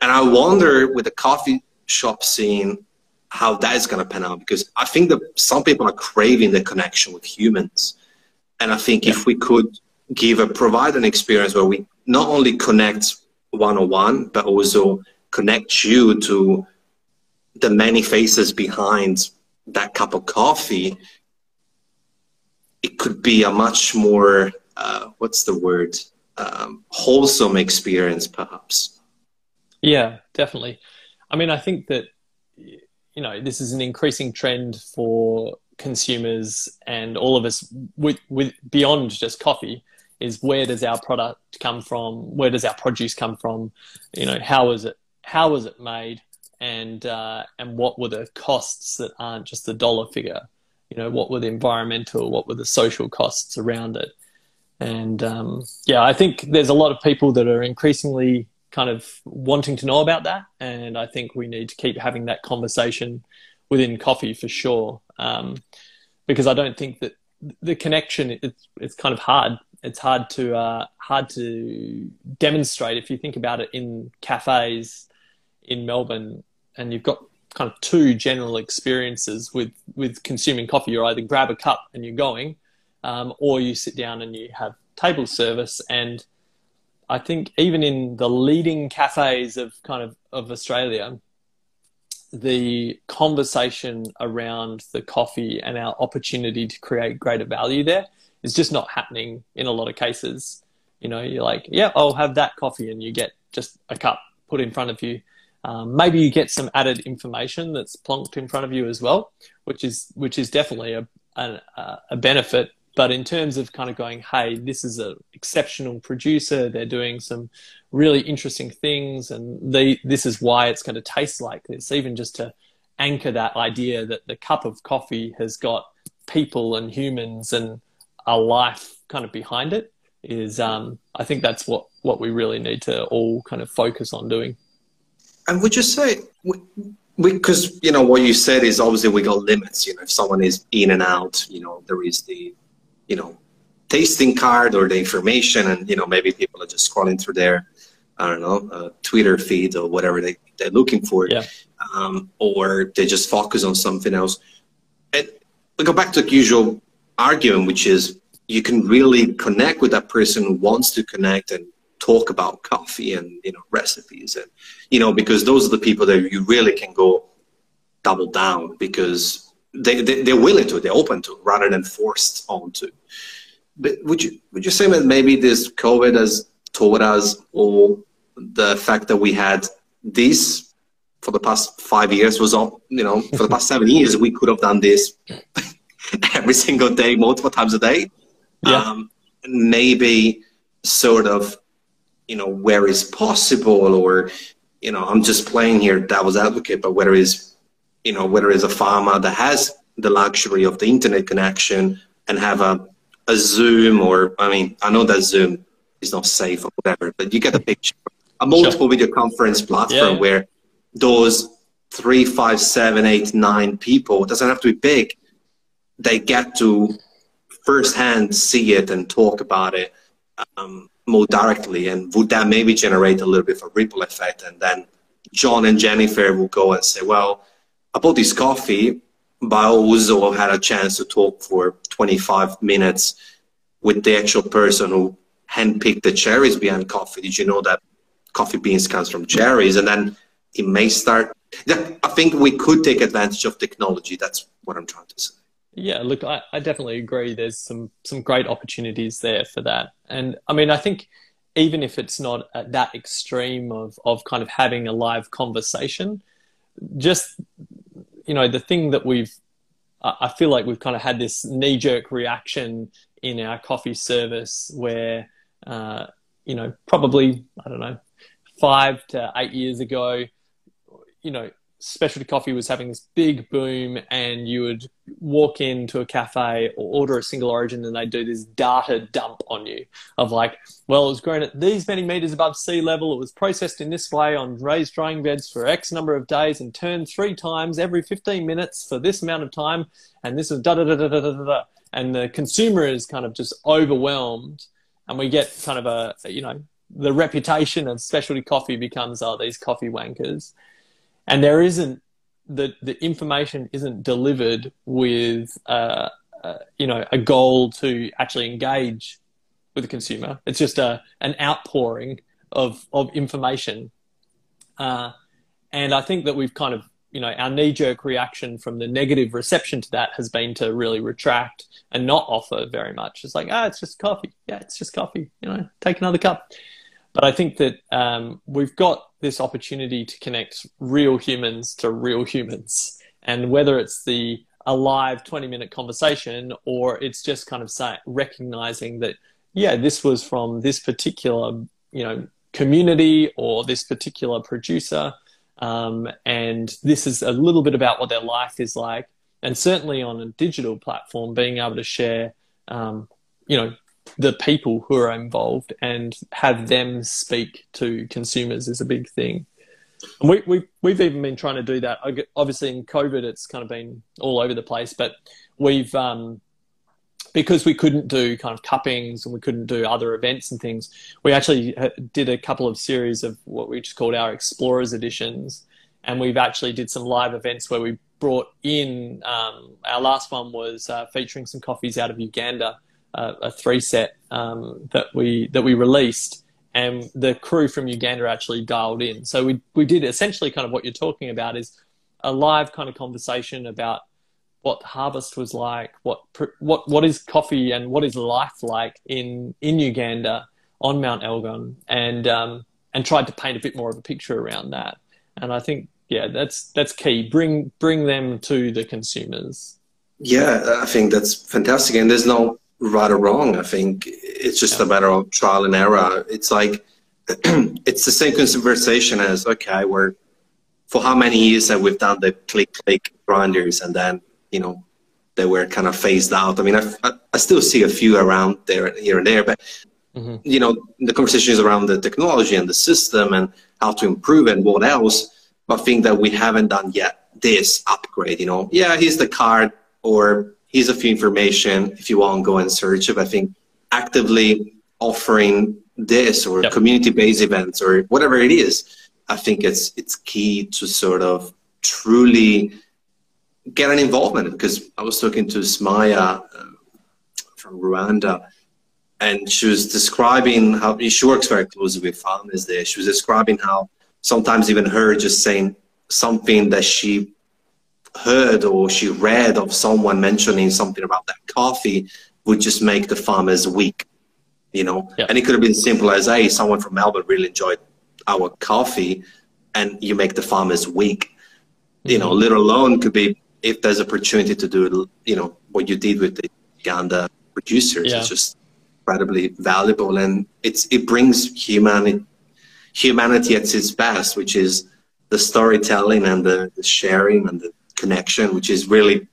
And I wonder with the coffee shop scene how that is going to pan out because I think that some people are craving the connection with humans. And I think yeah. if we could give a provide an experience where we not only connect one on one, but also connect you to the many faces behind that cup of coffee, it could be a much more, uh, what's the word, um, wholesome experience, perhaps. Yeah, definitely. I mean, I think that, you know, this is an increasing trend for consumers and all of us with, with beyond just coffee is where does our product come from? Where does our produce come from? You know, how is it how was it made, and uh, and what were the costs that aren't just the dollar figure. You know, what were the environmental, what were the social costs around it, and um, yeah, I think there's a lot of people that are increasingly kind of wanting to know about that, and I think we need to keep having that conversation within coffee for sure, um, because I don't think that the connection it's it's kind of hard. It's hard to uh, hard to demonstrate if you think about it in cafes in Melbourne and you've got kind of two general experiences with with consuming coffee. You either grab a cup and you're going, um, or you sit down and you have table service. And I think even in the leading cafes of kind of of Australia, the conversation around the coffee and our opportunity to create greater value there is just not happening in a lot of cases. You know, you're like, yeah, I'll have that coffee, and you get just a cup put in front of you. Um, maybe you get some added information that's plonked in front of you as well, which is which is definitely a a, a benefit but in terms of kind of going, hey, this is an exceptional producer. They're doing some really interesting things, and they, this is why it's going to taste like this. Even just to anchor that idea that the cup of coffee has got people and humans and a life kind of behind it is um, I think that's what what we really need to all kind of focus on doing. And would you say because you know what you said is obviously we got limits. You know, if someone is in and out, you know, there is the you know tasting card or the information, and you know maybe people are just scrolling through their I don't know uh, Twitter feed or whatever they they're looking for, yeah. um, or they just focus on something else. And we go back to the usual argument, which is you can really connect with that person who wants to connect and talk about coffee and you know recipes and you know because those are the people that you really can go double down because they, they they're willing to they're open to rather than forced onto but would you would you say that maybe this covid has taught us all the fact that we had this for the past five years was all you know for the past seven *laughs* years we could have done this *laughs* every single day multiple times a day yeah. Um, maybe sort of you know where is possible or you know i'm just playing here devil's advocate but whether is you know whether is a farmer that has the luxury of the internet connection and have a, a zoom or i mean i know that zoom is not safe or whatever but you get the picture a multiple sure. video conference platform yeah. where those three five seven eight nine people doesn't have to be big they get to firsthand see it and talk about it um, more directly and would that maybe generate a little bit of a ripple effect? And then john and jennifer will go and say well i bought this coffee but i also had a chance to talk for 25 minutes with the actual person who handpicked the cherries behind coffee. Did you know that coffee beans comes from cherries? And then it may start i think we could take advantage of technology. That's what i'm trying to say yeah, look, I, I definitely agree. There's some some great opportunities there for that, and I mean, I think even if it's not at that extreme of of kind of having a live conversation, just you know, the thing that we've, I feel like we've kind of had this knee jerk reaction in our coffee service where, uh, you know, probably I don't know, five to eight years ago, you know, specialty coffee was having this big boom and you would walk into a cafe or order a single origin and they'd do this data dump on you of like, well, it was grown at these many meters above sea level. It was processed in this way on raised drying beds for X number of days and turned three times every 15 minutes for this amount of time. And this is da da da da da da da. And the consumer is kind of just overwhelmed. And we get kind of a, you know, the reputation of specialty coffee becomes, oh, these coffee wankers and there isn't the the information isn't delivered with uh, uh, you know a goal to actually engage with the consumer. It's just a an outpouring of of information, uh, and I think that we've kind of you know our knee jerk reaction from the negative reception to that has been to really retract and not offer very much. It's like ah, it's just coffee. Yeah, it's just coffee. You know, take another cup. But I think that um, we've got this opportunity to connect real humans to real humans. And whether it's the a live 20 minute conversation or it's just kind of say, recognizing that, yeah, this was from this particular, you know, community or this particular producer. Um, and this is a little bit about what their life is like. And certainly on a digital platform, being able to share, um, you know, the people who are involved and have them speak to consumers is a big thing. And we, we, we've even been trying to do that. Obviously, in COVID, it's kind of been all over the place, but we've, um, because we couldn't do kind of cuppings and we couldn't do other events and things, we actually did a couple of series of what we just called our Explorers editions. And we've actually did some live events where we brought in, um, our last one was uh, featuring some coffees out of Uganda uh, a three set um, that we that we released, and the crew from Uganda actually dialed in. So we we did essentially kind of what you're talking about is a live kind of conversation about what harvest was like, what what what is coffee and what is life like in in Uganda on Mount Elgon, and um, and tried to paint a bit more of a picture around that. And I think yeah, that's that's key. Bring bring them to the consumers. Yeah, I think that's fantastic. And there's no right or wrong. I think it's just yeah. a matter of trial and error. It's like *clears throat* it's the same conversation as okay, we're for how many years have we done the click click grinders and then you know they were kind of phased out. I mean, I, I still see a few around there here and there, but mm-hmm. you know the conversation is around the technology and the system and how to improve and what else. But I think that we haven't done yet this upgrade. You know, yeah, here's the card or here's a few information if you want to go and search it. I think actively offering this or yep. community-based events or whatever it is, I think it's it's key to sort of truly get an involvement. Because I was talking to Smaya uh, from Rwanda, and she was describing how she works very closely with farmers there. She was describing how sometimes even her just saying something that she heard or she read of someone mentioning something about that coffee would just make the farmers weak, you know. Yeah. And it could have been simple as, hey, someone from Melbourne really enjoyed our coffee, and you make the farmers weak. Mm-hmm. You know, mm-hmm. alone could be if there's opportunity to do, you know, what you did with the Uganda producers. Yeah. It's just incredibly valuable, and it's it brings humanity humanity at its best, which is the storytelling and the, the sharing and the connection, which is really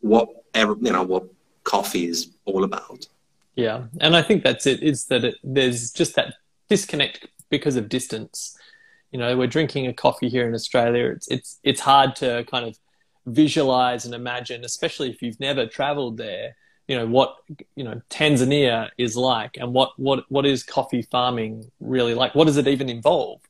what you know what coffee is all about. Yeah, and I think that's it. Is that it, there's just that disconnect because of distance. You know, we're drinking a coffee here in Australia. It's it's it's hard to kind of visualize and imagine, especially if you've never traveled there. You know what you know Tanzania is like, and what what what is coffee farming really like? What does it even involve?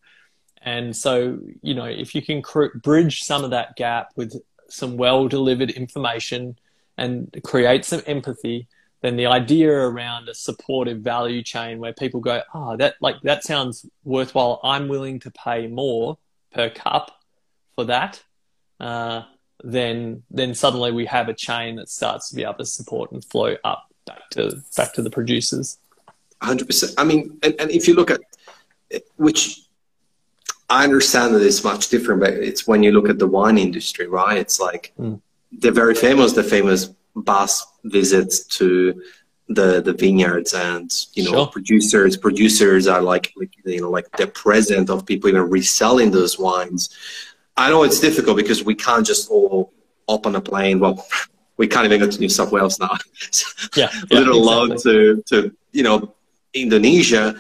And so, you know, if you can cr- bridge some of that gap with some well delivered information and create some empathy, then the idea around a supportive value chain where people go, oh, that like that sounds worthwhile. I'm willing to pay more per cup for that. Uh, then then suddenly we have a chain that starts to be able to support and flow up back to back to the producers. Hundred percent. I mean, and, and if you look at which I understand that it's much different, but it's when you look at the wine industry, right? It's like mm. they're very famous, the famous bus visits to the the vineyards and you know sure. producers producers are like, you know like the present of people even reselling those wines i know it's difficult because we can't just all up on a plane well *laughs* we can't even go to new south wales now yeah, *laughs* yeah let alone exactly. to to you know indonesia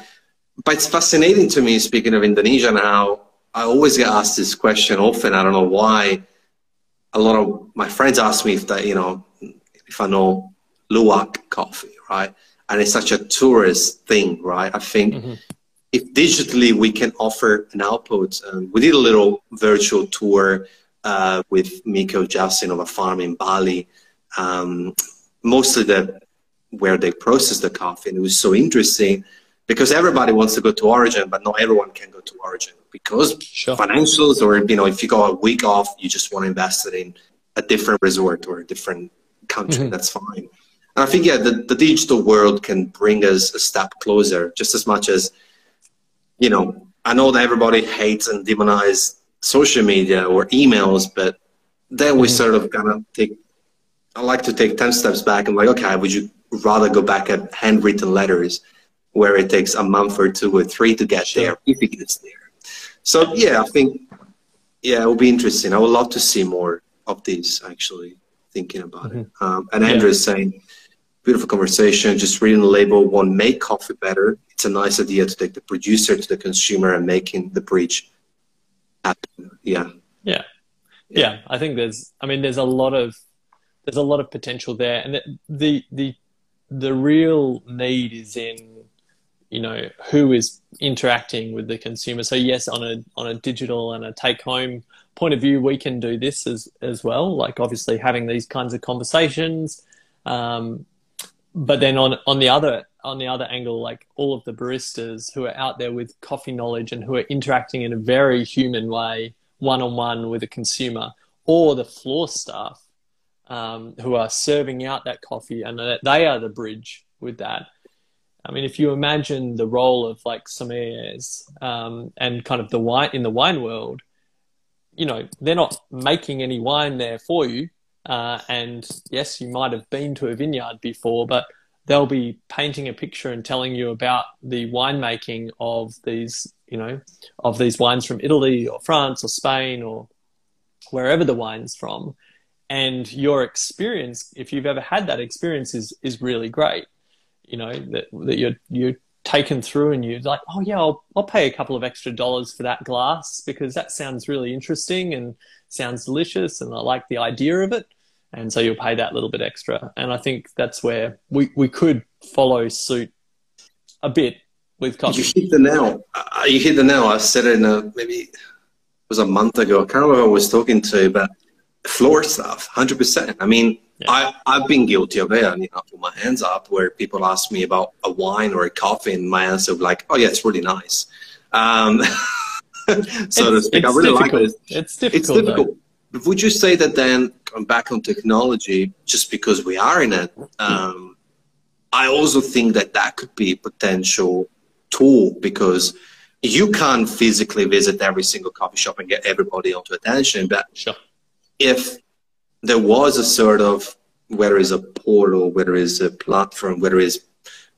but it's fascinating to me, speaking of Indonesia, now, I always get asked this question often. I don't know why. A lot of my friends ask me if that, you know, if I know luwak coffee, right? And it's such a tourist thing, right? I think mm-hmm. if digitally we can offer an output, um, we did a little virtual tour uh, with Miko Justin of a farm in Bali, um, mostly the where they process the coffee, and it was so interesting because everybody wants to go to Origin, but not everyone can go to Origin because sure. financials or you know if you go a week off, you just want to invest it in a different resort or a different country. Mm-hmm. That's fine. And I think yeah, the, the digital world can bring us a step closer, just as much as you know. I know that everybody hates and demonizes social media or emails, but then we mm-hmm. sort of kind of take. I like to take ten steps back and like, okay, would you rather go back at handwritten letters? Where it takes a month or two or three to get sure. there if it gets there. So yeah, I think yeah, it will be interesting. I would love to see more of these actually thinking about mm-hmm. it. Um, and Andrew yeah. is saying, beautiful conversation. Just reading the label won't make coffee better. It's a nice idea to take the producer to the consumer and making the bridge happen. Yeah. Yeah. Yeah. I think there's, I mean, there's a lot of, there's a lot of potential there. And the, the, the real need is in you know who is interacting with the consumer. So yes on a on a digital and a take home point of view we can do this as as well like obviously having these kinds of conversations. Um, but then on on the other on the other angle like all of the baristas who are out there with coffee knowledge and who are interacting in a very human way one on one with a consumer or the floor staff um, who are serving out that coffee and they are the bridge with that I mean, if you imagine the role of like sommeliers um, and kind of the wine in the wine world, you know, they're not making any wine there for you. Uh, and yes, you might have been to a vineyard before, but they'll be painting a picture and telling you about the winemaking of these, you know, of these wines from Italy or France or Spain or wherever the wine's from. And your experience, if you've ever had that experience, is is really great. You know that that you're you're taken through and you're like, oh yeah, I'll I'll pay a couple of extra dollars for that glass because that sounds really interesting and sounds delicious and I like the idea of it and so you'll pay that little bit extra. And I think that's where we, we could follow suit a bit with coffee. You hit the nail. Uh, you hit the nail. I said it in a, maybe it was a month ago. I can't remember who I was talking to about floor stuff, 100%. I mean, yeah. I, I've been guilty of it. I you know, put my hands up where people ask me about a wine or a coffee and my answer was like, oh yeah, it's really nice. Um, *laughs* so it's, to speak. I really difficult. like it. It's difficult. It's difficult. Would you say that then, come back on technology, just because we are in it, um, I also think that that could be a potential tool because you can't physically visit every single coffee shop and get everybody onto attention. But sure. If there was a sort of, whether it's a portal, whether it's a platform, whether it's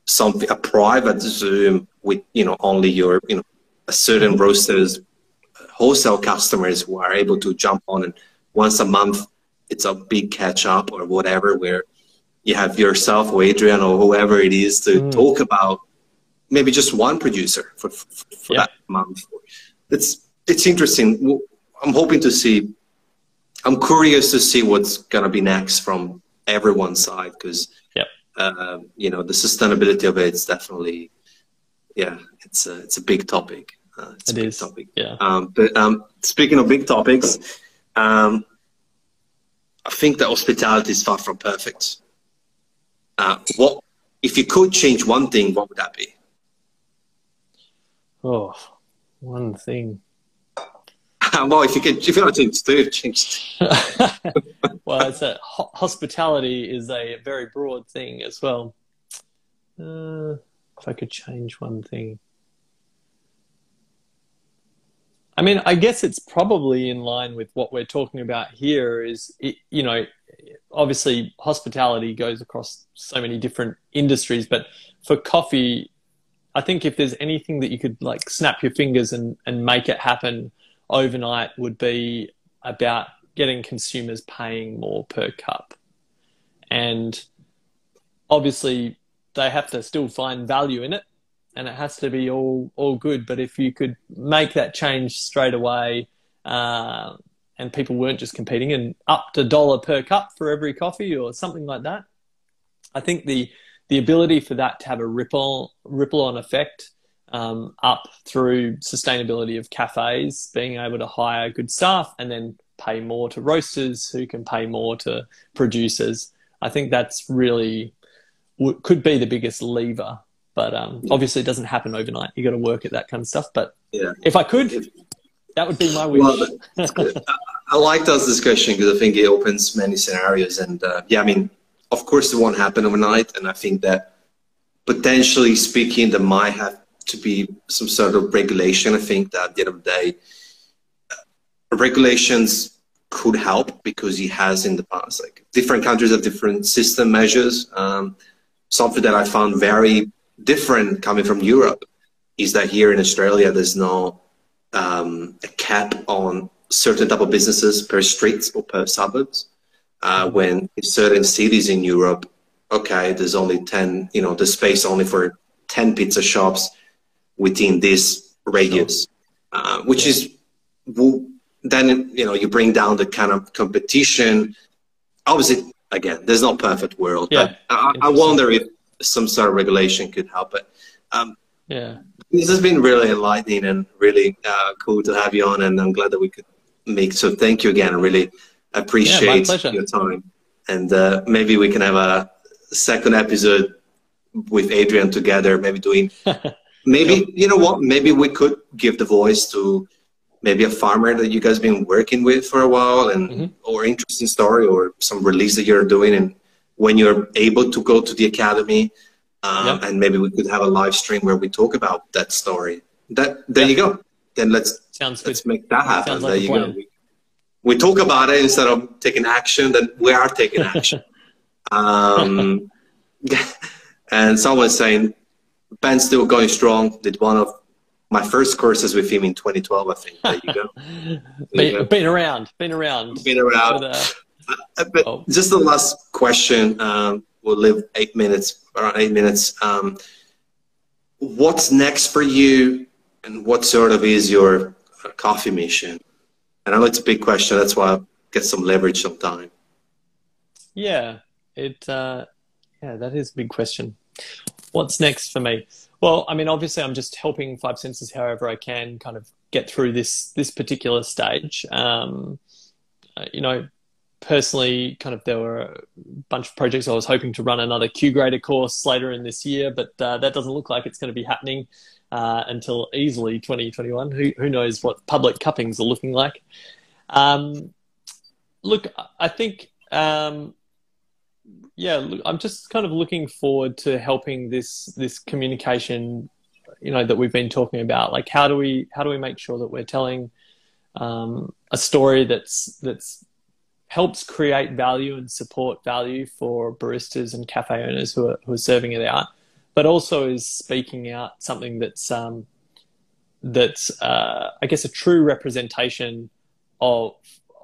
something, a private Zoom with, you know, only your, you know, a certain roasters wholesale customers who are able to jump on and once a month it's a big catch up or whatever where you have yourself or Adrian or whoever it is to mm. talk about maybe just one producer for, for, for yeah. that month. It's it's interesting. I'm hoping to see. I'm curious to see what's gonna be next from everyone's side because uh, you know the sustainability of it is definitely yeah it's a it's a big topic. Uh, it's it a big is. topic. Yeah. Um, but um, speaking of big topics, um, I think that hospitality is far from perfect. Uh, what if you could change one thing? What would that be? Oh, one thing. *laughs* well, if you could, if you want to change. well, it's a hospitality is a very broad thing as well. Uh, if I could change one thing. I mean, I guess it's probably in line with what we're talking about here. Is it, you know, obviously hospitality goes across so many different industries, but for coffee, I think if there's anything that you could like snap your fingers and and make it happen overnight, would be about getting consumers paying more per cup, and obviously they have to still find value in it and it has to be all all good. But if you could make that change straight away, uh, and people weren't just competing and up to dollar per cup for every coffee or something like that, I think the the ability for that to have a ripple ripple on effect um, up through sustainability of cafes, being able to hire good staff and then pay more to roasters who can pay more to producers. I think that's really could be the biggest lever but um, obviously, it doesn't happen overnight. You got to work at that kind of stuff. But yeah. if I could, that would be my wish. Well, I like those discussion because I think it opens many scenarios. And uh, yeah, I mean, of course, it won't happen overnight. And I think that potentially speaking, there might have to be some sort of regulation. I think that at the end of the day, regulations could help because it has in the past. Like different countries have different system measures. Um, something that I found very different coming from Europe is that here in Australia there's no um, a cap on certain type of businesses per streets or per suburbs. Uh, when in certain cities in Europe, okay, there's only ten, you know, the space only for ten pizza shops within this radius, uh, which is then you know you bring down the kind of competition. Obviously, again, there's no perfect world, yeah, but I, I wonder if some sort of regulation could help it. Um, yeah, this has been really enlightening and really uh, cool to have you on, and I'm glad that we could make. So thank you again. I really appreciate yeah, your time, and uh, maybe we can have a second episode with Adrian together. Maybe doing, *laughs* maybe sure. you know what? Maybe we could give the voice to maybe a farmer that you guys been working with for a while and mm-hmm. or interesting story or some release that you're doing and when you're able to go to the academy, um, yep. and maybe we could have a live stream where we talk about that story. That there yep. you go. Then let's Sounds let's good. make that happen. Like there you go. We, we, talk about it instead of taking action. Then we are taking action. *laughs* um, *laughs* and someone's saying Ben's still going strong. Did one of my first courses with him in 2012, I think. There you go. *laughs* been, you go. been, around, been around. Been around. But, uh, uh, but oh. just the last question. Um, we'll live eight minutes, around eight minutes. Um, what's next for you, and what sort of is your coffee mission? And I know it's a big question. That's why I get some leverage sometime. Yeah, it. Uh, yeah, that is a big question. What's next for me? Well, I mean, obviously, I'm just helping Five Senses however I can, kind of get through this this particular stage. Um, uh, you know, personally, kind of there were a bunch of projects. I was hoping to run another Q grader course later in this year, but uh, that doesn't look like it's going to be happening uh, until easily 2021. Who who knows what public cuppings are looking like? Um, look, I think. Um, yeah, I'm just kind of looking forward to helping this this communication, you know, that we've been talking about. Like, how do we how do we make sure that we're telling um, a story that's that's helps create value and support value for baristas and cafe owners who are who are serving it out, but also is speaking out something that's um, that's uh, I guess a true representation of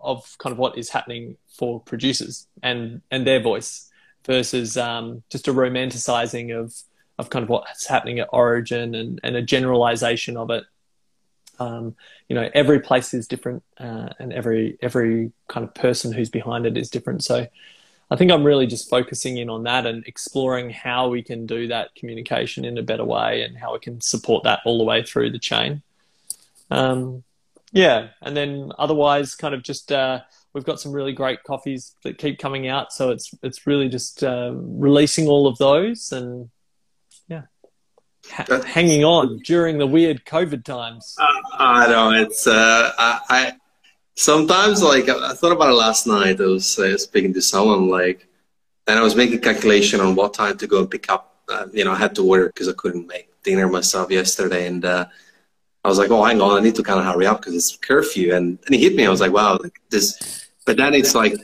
of kind of what is happening for producers and and their voice versus um, just a romanticizing of of kind of what's happening at origin and, and a generalization of it. Um, you know, every place is different, uh, and every every kind of person who's behind it is different. So, I think I'm really just focusing in on that and exploring how we can do that communication in a better way and how we can support that all the way through the chain. Um, yeah, and then otherwise, kind of just uh, we've got some really great coffees that keep coming out. So it's it's really just uh, releasing all of those and yeah, ha- hanging on during the weird COVID times. Uh, I know it's uh, I, I, sometimes like I thought about it last night. I was uh, speaking to someone like, and I was making a calculation on what time to go and pick up. Uh, you know, I had to order because I couldn't make dinner myself yesterday, and uh, I was like, oh, hang on, I need to kind of hurry up because it's curfew. And, and he hit me. I was like, wow, like this. But then it's like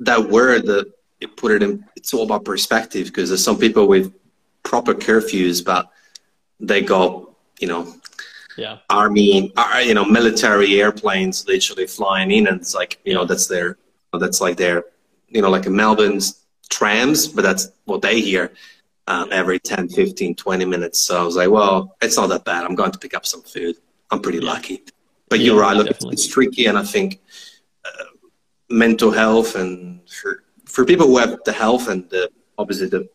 that word that you put it in, it's all about perspective because there's some people with proper curfews, but they got, you know, yeah. army, uh, you know, military airplanes literally flying in. And it's like, you know, that's their, that's like their, you know, like a Melbourne's trams, but that's what they hear um, every 10, 15, 20 minutes. So I was like, well, it's not that bad. I'm going to pick up some food. I'm pretty yeah. lucky. But yeah, you're right. Look, definitely. it's tricky. And I think uh, mental health and for, for people who have the health and the, obviously the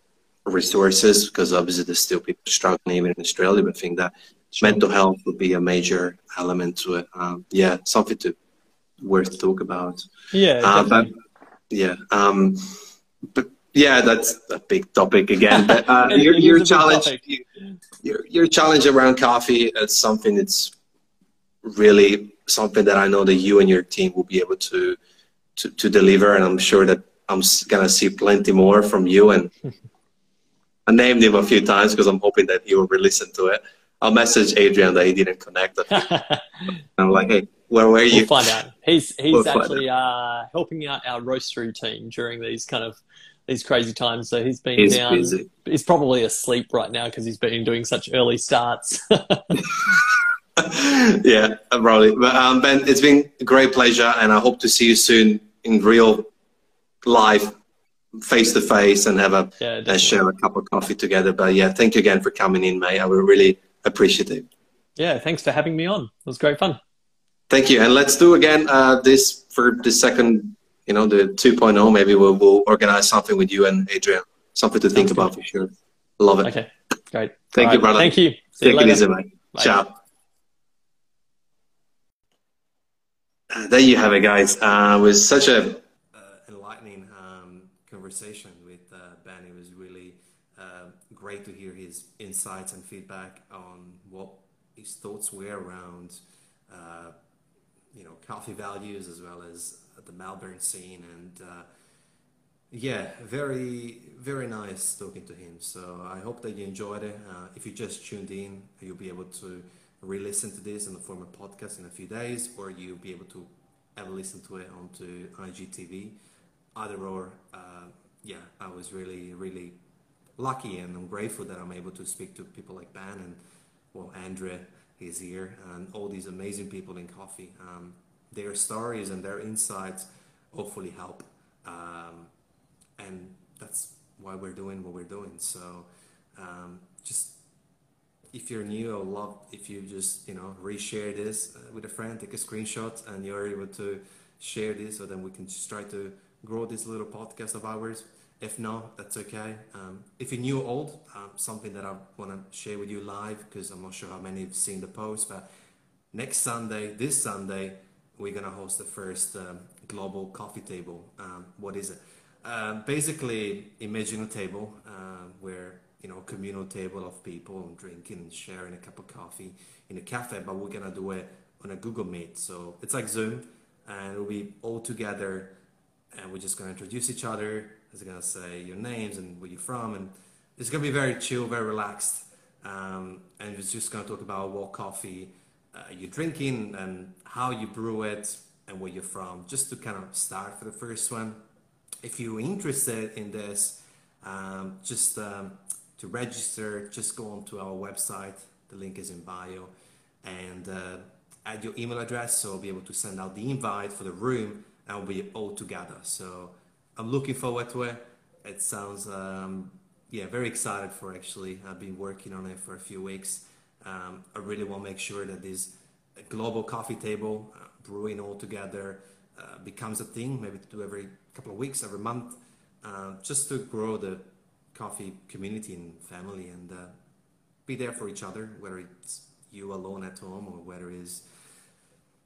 resources, because obviously there's still people struggling even in Australia, but I think that sure. mental health would be a major element to it. Um, yeah, something to worth to talk about. Yeah, uh, but, yeah. Um, but yeah, that's a big topic again. But uh, *laughs* your, your challenge, your, your challenge around coffee is something that's really something that I know that you and your team will be able to to, to deliver, and I'm sure that I'm gonna see plenty more from you. And *laughs* I named him a few times because I'm hoping that he will re-listen to it. I'll message Adrian that he didn't connect. *laughs* I'm like, hey, where were you? We'll find out. He's he's we'll actually uh, helping out our roastery team during these kind of these crazy times. So he's been he's down. Busy. He's probably asleep right now because he's been doing such early starts. *laughs* *laughs* yeah, probably. But um, Ben, it's been a great pleasure, and I hope to see you soon in real life, face to face, and have a yeah, and share a cup of coffee together. But yeah, thank you again for coming in, mate. I will really appreciate it. Yeah, thanks for having me on. It was great fun. Thank you, and let's do again uh, this for the second you know, the 2.0, maybe we'll, we'll organize something with you and Adrian. Something to think about for sure. Love it. Okay, great. Thank All you, right. brother. Thank you. See Take you it easy, mate. Ciao. Uh, there you have it, guys. Uh, it was such a uh, enlightening um, conversation with uh, Ben. It was really uh, great to hear his insights and feedback on what his thoughts were around, uh, you know, coffee values as well as the Melbourne scene, and uh, yeah, very very nice talking to him. So I hope that you enjoyed it. Uh, if you just tuned in, you'll be able to re-listen to this in the form of podcast in a few days, or you'll be able to ever listen to it onto IGTV. Either or, uh, yeah, I was really really lucky and I'm grateful that I'm able to speak to people like Ben and well, Andre is here and all these amazing people in coffee. Um, their stories and their insights hopefully help. Um, and that's why we're doing what we're doing. So um, just if you're new, I would love if you just you know reshare this uh, with a friend, take a screenshot, and you're able to share this, so then we can just try to grow this little podcast of ours. If not, that's okay. Um, if you're new old, um, something that I want to share with you live because I'm not sure how many have seen the post, but next Sunday, this Sunday, we're gonna host the first um, global coffee table. Um, what is it? Uh, basically, imagine a table uh, where you know, communal table of people drinking and sharing a cup of coffee in a cafe, but we're gonna do it on a Google Meet. So it's like Zoom, and we'll be all together, and we're just gonna introduce each other. It's gonna say your names and where you're from, and it's gonna be very chill, very relaxed, um, and it's just gonna talk about what coffee uh, you're drinking and how you brew it and where you're from, just to kind of start for the first one. If you're interested in this, um, just um, to register, just go onto our website. The link is in bio, and uh, add your email address, so I'll be able to send out the invite for the room, and we'll be all together. So I'm looking forward to it. It sounds, um, yeah, very excited for actually. I've been working on it for a few weeks. Um, I really want to make sure that this global coffee table, uh, brewing all together, uh, becomes a thing. Maybe to do every couple of weeks, every month, uh, just to grow the coffee community and family and uh, be there for each other, whether it's you alone at home or whether it's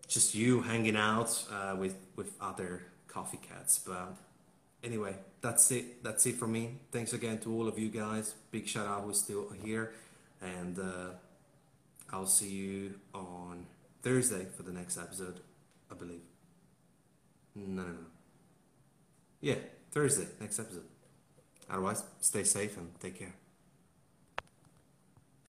just you hanging out uh, with with other coffee cats. But anyway, that's it. That's it for me. Thanks again to all of you guys. Big shout out who's still here, and uh, I'll see you on Thursday for the next episode. I believe. No, no, no. Yeah, Thursday, next episode. Otherwise, stay safe and take care.